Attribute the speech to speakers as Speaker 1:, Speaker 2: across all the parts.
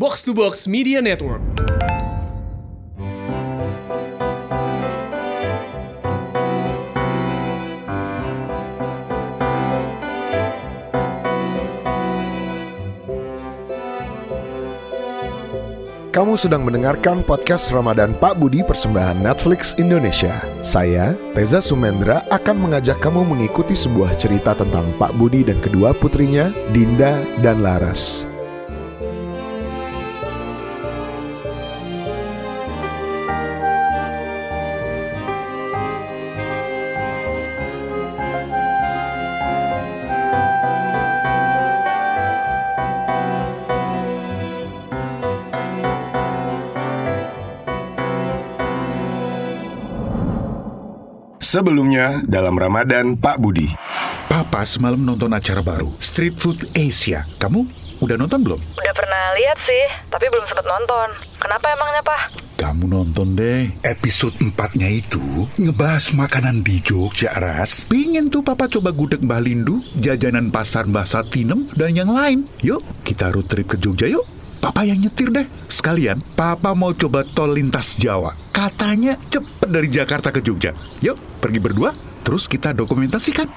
Speaker 1: Box to Box Media Network.
Speaker 2: Kamu sedang mendengarkan podcast Ramadan Pak Budi persembahan Netflix Indonesia. Saya, Reza Sumendra, akan mengajak kamu mengikuti sebuah cerita tentang Pak Budi dan kedua putrinya, Dinda dan Laras. Sebelumnya dalam Ramadan Pak Budi.
Speaker 3: Papa semalam nonton acara baru, Street Food Asia. Kamu udah nonton belum?
Speaker 4: Udah pernah lihat sih, tapi belum sempet nonton. Kenapa emangnya, Pak?
Speaker 3: Kamu nonton deh. Episode 4-nya itu ngebahas makanan di Jogja, Ras. Pingin tuh Papa coba gudeg Mbah Lindu, jajanan pasar Mbah Satinem, dan yang lain. Yuk, kita road trip ke Jogja yuk. Papa yang nyetir deh. Sekalian, Papa mau coba tol lintas Jawa. Katanya cepet dari Jakarta ke Jogja. Yuk, pergi berdua, terus kita dokumentasikan.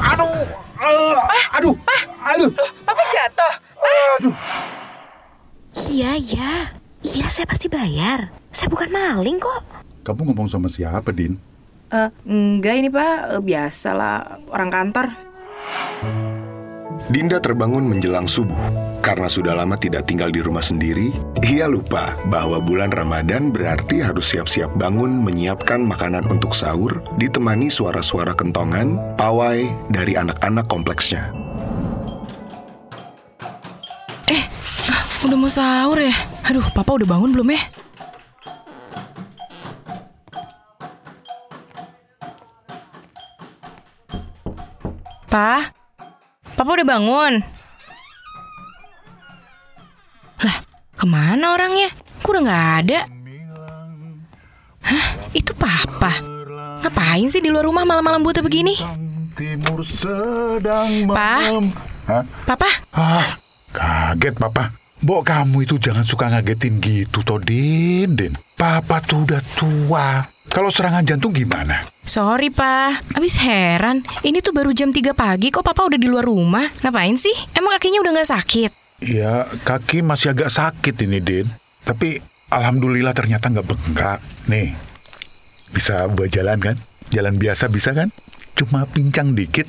Speaker 3: Aduh, uh, aduh, aduh,
Speaker 4: Papa jatuh.
Speaker 3: aduh.
Speaker 5: Iya, iya. Iya, saya pasti bayar. Saya bukan maling kok.
Speaker 3: Kamu ngomong sama siapa, Din?
Speaker 4: Eh, enggak ini, Pak. Eh, biasalah orang kantor.
Speaker 2: Dinda terbangun menjelang subuh. Karena sudah lama tidak tinggal di rumah sendiri, ia lupa bahwa bulan Ramadan berarti harus siap-siap bangun menyiapkan makanan untuk sahur, ditemani suara-suara kentongan, pawai dari anak-anak kompleksnya.
Speaker 4: Udah mau sahur ya? Aduh, Papa udah bangun belum ya? Pa? Papa udah bangun? Ke mana orangnya? Kok udah nggak ada? Hah? Itu Papa? Ngapain sih di luar rumah malam-malam buta begini?
Speaker 3: Timur sedang
Speaker 4: Pa?
Speaker 3: Hah?
Speaker 4: Papa?
Speaker 3: Ah, kaget papa. Bok kamu itu jangan suka ngagetin gitu toh, Din, Din. Papa tuh udah tua. Kalau serangan jantung gimana?
Speaker 4: Sorry, Pa. Abis heran. Ini tuh baru jam 3 pagi kok Papa udah di luar rumah. Ngapain sih? Emang kakinya udah nggak sakit?
Speaker 3: Ya, kaki masih agak sakit ini, Din. Tapi alhamdulillah ternyata nggak bengkak. Nih, bisa buat jalan kan? Jalan biasa bisa kan? Cuma pincang dikit.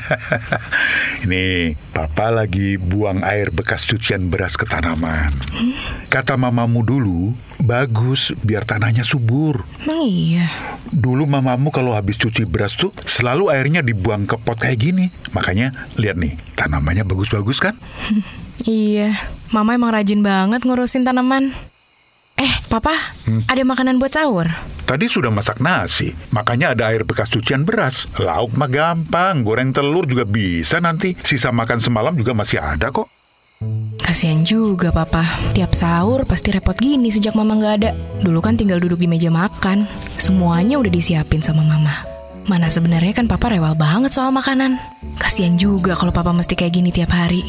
Speaker 3: Ini, papa lagi buang air bekas cucian beras ke tanaman. Kata mamamu dulu, bagus biar tanahnya subur.
Speaker 4: Emang iya.
Speaker 3: Dulu mamamu kalau habis cuci beras tuh selalu airnya dibuang ke pot kayak gini. Makanya lihat nih, tanamannya bagus-bagus kan?
Speaker 4: Iya. Mama emang rajin banget ngurusin tanaman. Eh, Papa, ada makanan buat sahur?
Speaker 3: Tadi sudah masak nasi, makanya ada air bekas cucian beras. Lauk mah gampang, goreng telur juga bisa nanti. Sisa makan semalam juga masih ada kok.
Speaker 4: Kasian juga Papa. Tiap sahur pasti repot gini sejak Mama nggak ada. Dulu kan tinggal duduk di meja makan. Semuanya udah disiapin sama Mama. Mana sebenarnya kan Papa rewel banget soal makanan. Kasian juga kalau Papa mesti kayak gini tiap hari.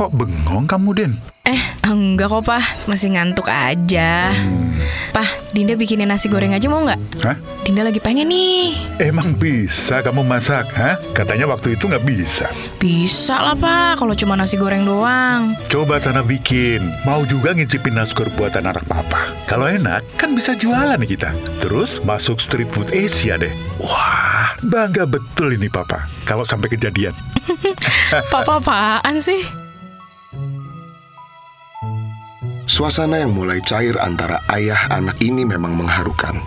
Speaker 3: Kok bengong kamu, Den?
Speaker 4: Eh, enggak kok, Pak. Masih ngantuk aja. Pak, Dinda bikinin nasi goreng aja mau nggak?
Speaker 3: Hah?
Speaker 4: Dinda lagi pengen nih.
Speaker 3: Emang bisa kamu masak, hah? Katanya waktu itu nggak bisa.
Speaker 4: Bisa lah, Pak. Kalau cuma nasi goreng doang.
Speaker 3: Coba sana bikin. Mau juga ngicipin nasgor buatan anak papa. Kalau enak, kan bisa jualan kita. Terus masuk street food Asia deh. Wah, bangga betul ini papa. Kalau sampai kejadian.
Speaker 4: Papa apaan sih?
Speaker 2: Suasana yang mulai cair antara ayah anak ini memang mengharukan.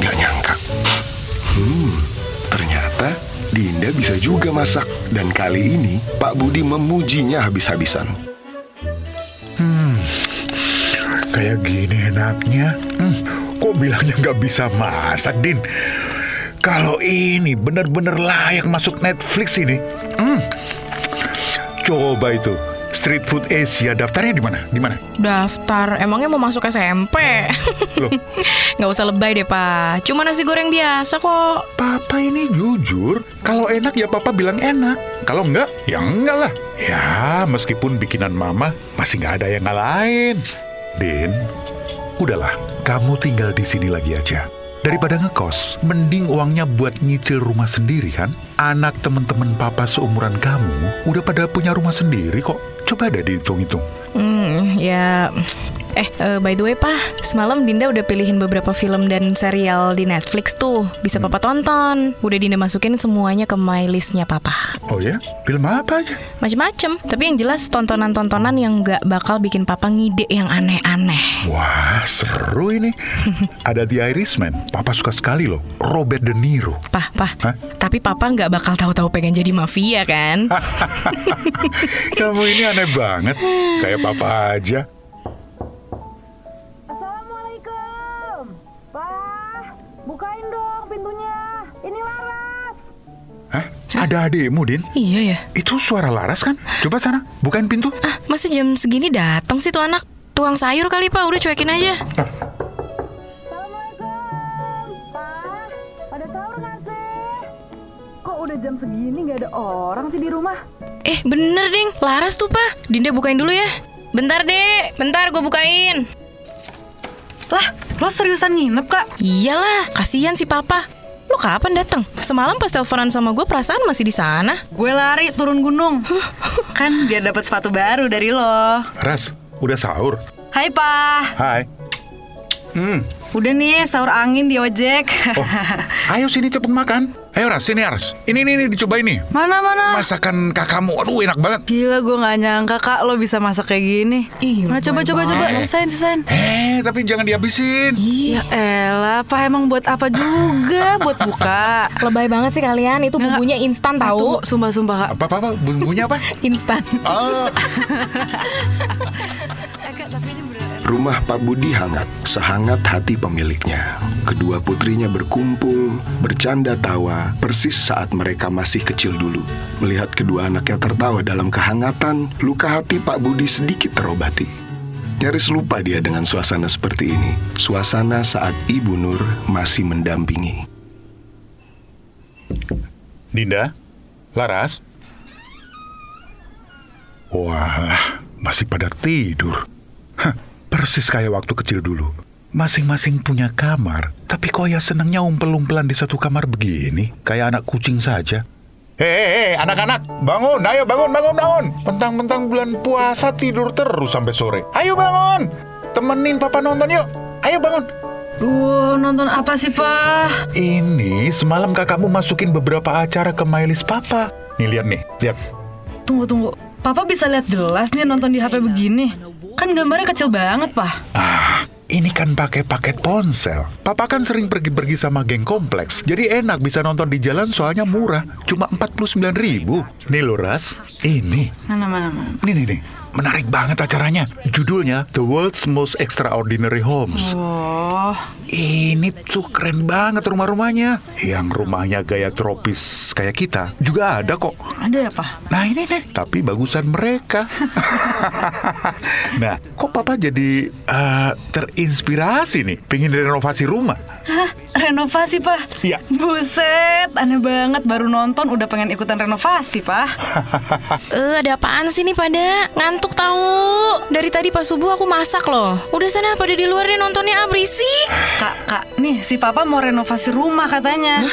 Speaker 2: Gak nyangka. Hmm, ternyata Dinda bisa juga masak. Dan kali ini Pak Budi memujinya habis-habisan.
Speaker 3: Kayak gini enaknya. Hmm, kok bilangnya nggak bisa masak, Din? Kalau ini benar-benar layak masuk Netflix ini. Hmm. Coba itu, Street Food Asia daftarnya di mana? Di mana?
Speaker 4: Daftar, emangnya mau masuk SMP?
Speaker 3: Loh,
Speaker 4: Nggak usah lebay deh, Pak. Cuma nasi goreng biasa kok.
Speaker 3: Papa ini jujur. Kalau enak ya Papa bilang enak. Kalau enggak, ya enggak lah. Ya, meskipun bikinan Mama masih nggak ada yang ngalahin. Din, udahlah. Kamu tinggal di sini lagi aja. Daripada ngekos, mending uangnya buat nyicil rumah sendiri kan? Anak temen-temen papa seumuran kamu udah pada punya rumah sendiri kok. Coba deh dihitung-hitung.
Speaker 4: Hmm, ya... Eh, eh, by the way, Pak, semalam Dinda udah pilihin beberapa film dan serial di Netflix tuh. Bisa Papa tonton. Udah Dinda masukin semuanya ke my listnya Papa.
Speaker 3: Oh ya? Film apa aja?
Speaker 4: Macem-macem. Tapi yang jelas tontonan-tontonan yang nggak bakal bikin Papa ngide yang aneh-aneh.
Speaker 3: Wah, seru ini. Ada The Irishman. Papa suka sekali loh. Robert De Niro.
Speaker 4: Pah, Pah.
Speaker 3: Hah?
Speaker 4: Tapi Papa nggak bakal tahu-tahu pengen jadi mafia kan?
Speaker 3: Kamu ini aneh banget. Kayak papa aja. Hah? Ada adikmu, Din?
Speaker 4: iya ya.
Speaker 3: Itu suara Laras kan? Coba sana, bukain pintu.
Speaker 4: Ah, masa jam segini datang sih tuh anak? Tuang sayur kali Pak, udah cuekin aja.
Speaker 6: Assalamualaikum. Pak, pada sahur nggak sih? Kok udah jam segini nggak ada orang sih di rumah?
Speaker 4: Eh, bener ding. Laras tuh, Pak. Dinda bukain dulu ya. Bentar, Dek. Bentar, gue bukain.
Speaker 7: Lah, lo seriusan nginep, Kak?
Speaker 4: Iyalah, kasihan si Papa. Lu kapan datang? Semalam pas teleponan sama gue perasaan masih di sana.
Speaker 7: Gue lari turun gunung. kan biar dapat sepatu baru dari lo.
Speaker 3: Ras, udah sahur?
Speaker 7: Hai, Pak.
Speaker 3: Hai. Hmm,
Speaker 7: Udah nih, sahur angin di ojek.
Speaker 3: oh, ayo sini cepet makan. Ayo Ras, sini Ras. Ini, ini, ini, dicobain nih.
Speaker 7: mana, mana?
Speaker 3: Masakan kakakmu, aduh enak banget.
Speaker 7: Gila, gue nggak nyangka, Kak, lo bisa masak kayak gini.
Speaker 4: Ih,
Speaker 7: Mana coba, coba, coba. Sisain, sisain.
Speaker 3: Eh, tapi jangan dihabisin.
Speaker 7: Ya elah, Pak emang buat apa juga? buat buka.
Speaker 4: Lebay banget sih kalian, itu
Speaker 7: Nggak.
Speaker 4: bumbunya instan tahu.
Speaker 7: sumpah, sumpah, Kak.
Speaker 3: Apa, apa, apa? Bumbunya apa?
Speaker 4: Instan.
Speaker 3: Oh,
Speaker 2: Rumah Pak Budi hangat, sehangat hati pemiliknya. Kedua putrinya berkumpul, bercanda tawa, persis saat mereka masih kecil dulu. Melihat kedua anaknya tertawa dalam kehangatan, luka hati Pak Budi sedikit terobati. Nyaris lupa dia dengan suasana seperti ini. Suasana saat Ibu Nur masih mendampingi.
Speaker 3: Dinda, Laras. Wah, masih pada tidur. Hah, persis kayak waktu kecil dulu. Masing-masing punya kamar, tapi kok ya senangnya umpel-umpelan di satu kamar begini, kayak anak kucing saja. Hei, anak-anak, bangun, ayo bangun, bangun, bangun. Pentang-pentang bulan puasa tidur terus sampai sore. Ayo bangun, temenin papa nonton yuk. Ayo bangun.
Speaker 7: Duh, nonton apa sih, Pak?
Speaker 3: Ini semalam kakakmu masukin beberapa acara ke MyList papa. Nih lihat nih, lihat.
Speaker 7: Tunggu, tunggu. Papa bisa lihat jelas nih nonton di HP begini. Kan gambarnya kecil banget, Pak.
Speaker 3: Ah, ini kan pakai paket ponsel. Papa kan sering pergi-pergi sama geng kompleks. Jadi enak bisa nonton di jalan soalnya murah. Cuma 49 ribu. Nih lo Ras, ini.
Speaker 7: Mana, mana, mana.
Speaker 3: Nih, nih, nih. Menarik banget acaranya. Judulnya The World's Most Extraordinary Homes.
Speaker 7: Oh,
Speaker 3: Ini tuh keren banget rumah-rumahnya. Yang rumahnya gaya tropis kayak kita juga ada kok.
Speaker 7: ada ya, Pak?
Speaker 3: Nah ini nih, tapi bagusan mereka. nah, kok papa jadi eh, terinspirasi nih, pengen renovasi rumah?
Speaker 7: Hah? Renovasi, Pak?
Speaker 3: Iya.
Speaker 7: Buset, aneh banget. Baru nonton udah pengen ikutan renovasi, Pak.
Speaker 4: Eh, ada apaan sih nih pada? Ngantuk tahu. Dari tadi pas subuh aku masak loh. Udah sana pada di luar deh nontonnya ah, berisik.
Speaker 7: Kak, kak, nih si papa mau renovasi rumah katanya.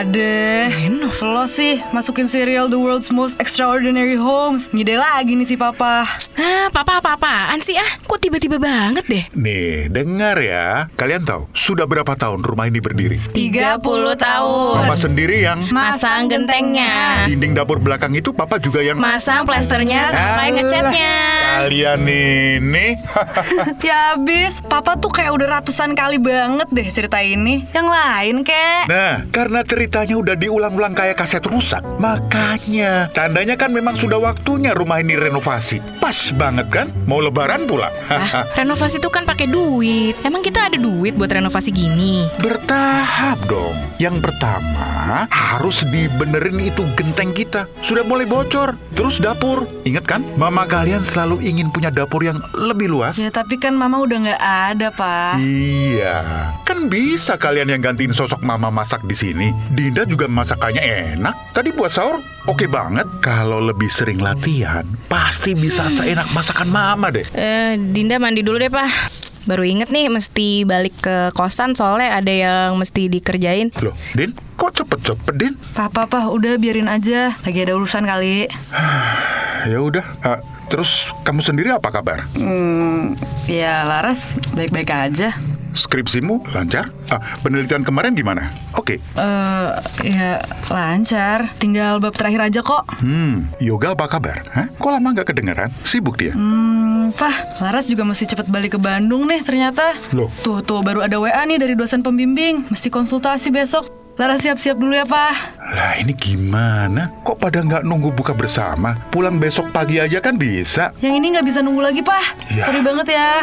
Speaker 7: Ada.
Speaker 4: Renov?
Speaker 7: Lo sih masukin serial The World's Most Extraordinary Homes. Ngide lagi nih si papa.
Speaker 4: Ah, papa apa-apaan sih ah? Kok tiba-tiba banget deh?
Speaker 3: Nih, dengar ya. Kalian tahu, sudah berapa tahun rumah ini berdiri?
Speaker 4: 30 tahun.
Speaker 3: Papa sendiri yang
Speaker 4: Masang gentengnya.
Speaker 3: dinding dapur belakang itu papa juga yang...
Speaker 4: Masang plasternya sampai
Speaker 3: Alah,
Speaker 4: ngecatnya.
Speaker 3: Kalian ini...
Speaker 7: Ya abis, papa tuh kayak udah ratusan kali banget deh cerita ini. Yang lain kek.
Speaker 3: Nah, karena ceritanya udah diulang-ulang kayak kaset rusak, makanya tandanya kan memang sudah waktunya rumah ini renovasi. Pas banget kan? Mau lebaran pula.
Speaker 4: Ah, renovasi tuh kan pakai duit. Emang kita ada duit buat renovasi gini?
Speaker 3: Bertahan Tahap dong. Yang pertama, harus dibenerin itu genteng kita. Sudah mulai bocor. Terus dapur. Ingat kan, mama kalian selalu ingin punya dapur yang lebih luas.
Speaker 7: Ya tapi kan mama udah nggak ada, Pak.
Speaker 3: Iya, kan bisa kalian yang gantiin sosok mama masak di sini. Dinda juga masakannya enak. Tadi buat sahur oke banget. Kalau lebih sering latihan, pasti bisa seenak masakan mama deh.
Speaker 4: Eh, Dinda mandi dulu deh, Pak. Baru inget nih mesti balik ke kosan soalnya ada yang mesti dikerjain.
Speaker 3: Loh, Din, kok cepet-cepet, Din?
Speaker 7: Papa, Pak, udah biarin aja. Lagi ada urusan kali.
Speaker 3: Ya udah, eh, terus kamu sendiri apa kabar?
Speaker 7: Hmm, ya Laras baik-baik aja.
Speaker 3: Skripsimu lancar? Ah, penelitian kemarin gimana? Oke.
Speaker 7: Eh, ya lancar. Tinggal bab terakhir aja kok.
Speaker 3: Hmm, Yoga apa kabar? Hah? Kok lama nggak kedengeran? Sibuk dia?
Speaker 7: Hmm, Pah, Laras juga mesti cepet balik ke Bandung nih ternyata.
Speaker 3: Loh?
Speaker 7: Tuh, tuh baru ada WA nih dari dosen pembimbing. Mesti konsultasi besok. Laras siap-siap dulu ya, Pak.
Speaker 3: Lah ini gimana? Kok pada nggak nunggu buka bersama? Pulang besok pagi aja kan bisa?
Speaker 7: Yang ini nggak bisa nunggu lagi, Pak.
Speaker 3: Ya.
Speaker 7: Sorry banget ya.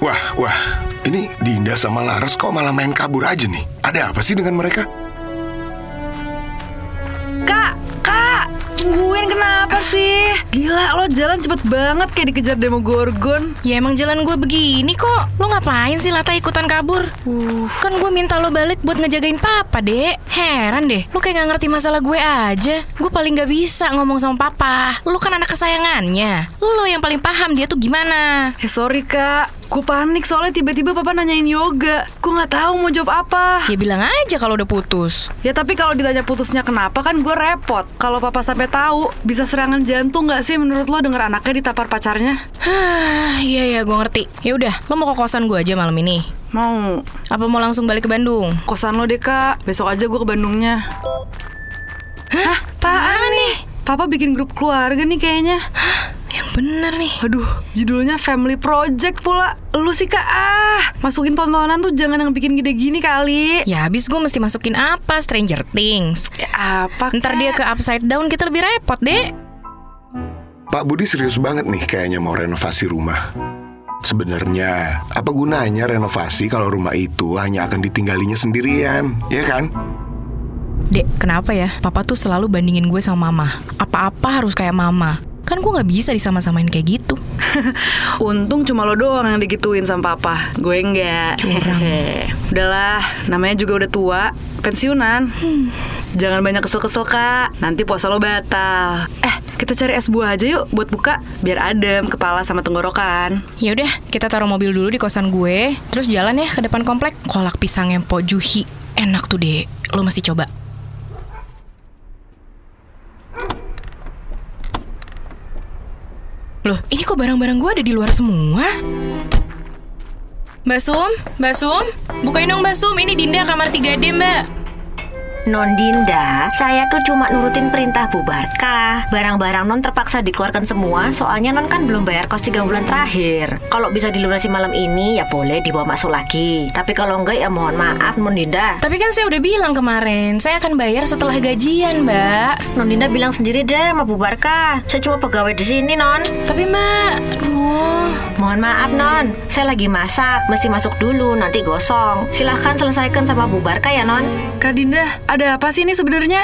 Speaker 2: Wah, wah, ini Dinda sama Laras kok malah main kabur aja nih? Ada apa sih dengan mereka?
Speaker 7: Tungguin kenapa sih? Gila, lo jalan cepet banget kayak dikejar Demogorgon.
Speaker 4: Ya emang jalan gue begini kok. Lo ngapain sih Lata ikutan kabur? Uh, kan gue minta lo balik buat ngejagain papa, Dek. Heran deh, lo kayak gak ngerti masalah gue aja. Gue paling gak bisa ngomong sama papa. Lo kan anak kesayangannya. Lo yang paling paham dia tuh gimana.
Speaker 7: Ya sorry, Kak. Gue panik soalnya tiba-tiba papa nanyain yoga. Gue nggak tahu mau jawab apa.
Speaker 4: Ya bilang aja kalau udah putus.
Speaker 7: Ya tapi kalau ditanya putusnya kenapa kan gue repot. Kalau papa sampai tahu bisa serangan jantung nggak sih menurut lo denger anaknya ditapar pacarnya?
Speaker 4: Hah, iya ya gue ngerti. Ya udah, lo mau ke kosan gue aja malam ini.
Speaker 7: Mau
Speaker 4: Apa mau langsung balik ke Bandung?
Speaker 7: kosan lo deh kak. Besok aja gue ke Bandungnya. Hah? Apaan nih? Papa bikin grup keluarga nih kayaknya.
Speaker 4: Yang bener nih.
Speaker 7: Aduh, judulnya Family Project pula. Lu sih kak, ah, masukin tontonan tuh jangan yang bikin gede gini kali.
Speaker 4: Ya habis gue mesti masukin apa? Stranger Things.
Speaker 7: Ya, apa?
Speaker 4: Ntar
Speaker 7: Kak?
Speaker 4: dia ke upside down kita lebih repot, Dek.
Speaker 2: Pak Budi serius banget nih kayaknya mau renovasi rumah. Sebenarnya, apa gunanya renovasi kalau rumah itu hanya akan ditinggalinya sendirian, ya kan?
Speaker 4: Dek, kenapa ya? Papa tuh selalu bandingin gue sama mama. Apa-apa harus kayak mama. Kan gue gak bisa disama-samain kayak gitu.
Speaker 7: Untung cuma lo doang yang digituin sama papa. Gue enggak. Hehehe. Udahlah, namanya juga udah tua, pensiunan. Jangan banyak kesel-kesel kak, nanti puasa lo batal. Eh, kita cari es buah aja yuk buat buka, biar adem kepala sama tenggorokan.
Speaker 4: Ya udah, kita taruh mobil dulu di kosan gue, terus jalan ya ke depan komplek. Kolak pisang yang Po Juhi. Enak tuh, Dek. Lo mesti coba. Loh, ini kok barang-barang gue ada di luar semua? Mbak Sum, Mbak Sum, bukain dong Mbak Sum, ini Dinda kamar 3D Mbak.
Speaker 5: Non Dinda, saya tuh cuma nurutin perintah Bu Barkah. Barang-barang Non terpaksa dikeluarkan semua, soalnya Non kan belum bayar kos 3 bulan terakhir. Kalau bisa dilunasi malam ini, ya boleh dibawa masuk lagi. Tapi kalau enggak, ya mohon maaf Non Dinda.
Speaker 4: Tapi kan saya udah bilang kemarin, saya akan bayar setelah gajian Mbak.
Speaker 5: Non Dinda bilang sendiri deh sama Bu Barkah. Saya cuma pegawai di sini, Non.
Speaker 4: Tapi Mbak, aduh.
Speaker 5: Mohon maaf, Non. Saya lagi masak, mesti masuk dulu, nanti gosong. Silahkan selesaikan sama Bu Barkah ya, Non.
Speaker 7: Kak Dinda, ada apa sih ini sebenarnya?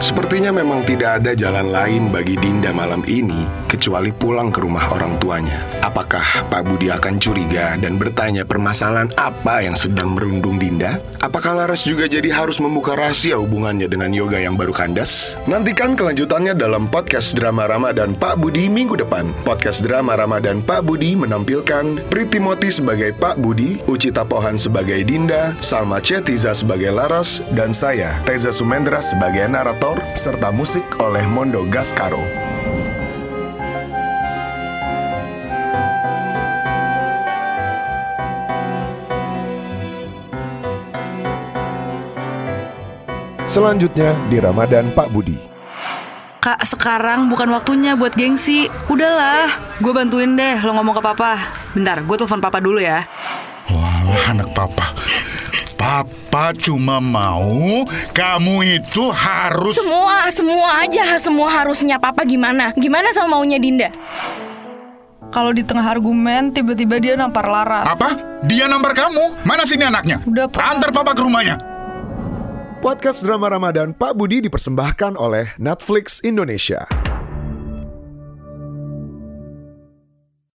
Speaker 2: Sepertinya memang tidak ada jalan lain bagi Dinda malam ini kecuali pulang ke rumah orang tuanya. Apakah Pak Budi akan curiga dan bertanya permasalahan apa yang sedang merundung Dinda? Apakah Laras juga jadi harus membuka rahasia hubungannya dengan Yoga yang baru kandas? Nantikan kelanjutannya dalam podcast drama Ramadan Pak Budi minggu depan. Podcast drama Ramadan Pak Budi menampilkan Priti Moti sebagai Pak Budi, Ucita Pohan sebagai Dinda, Salma Cetiza sebagai Laras, dan saya, Teza Sumendra sebagai narator, serta musik oleh Mondo Gascaro. Selanjutnya di Ramadan Pak Budi.
Speaker 7: Kak, sekarang bukan waktunya buat gengsi. Udahlah, gue bantuin deh lo ngomong ke papa. Bentar, gue telepon papa dulu ya.
Speaker 3: Wah, anak papa. Papa cuma mau kamu itu harus
Speaker 4: Semua, semua aja, semua harusnya papa gimana? Gimana sama maunya Dinda?
Speaker 7: Kalau di tengah argumen tiba-tiba dia nampar Laras.
Speaker 3: Apa? Dia nampar kamu? Mana sini anaknya?
Speaker 7: Udah, Pak.
Speaker 3: Antar papa ke rumahnya.
Speaker 8: Podcast drama Ramadan Pak Budi dipersembahkan oleh Netflix Indonesia.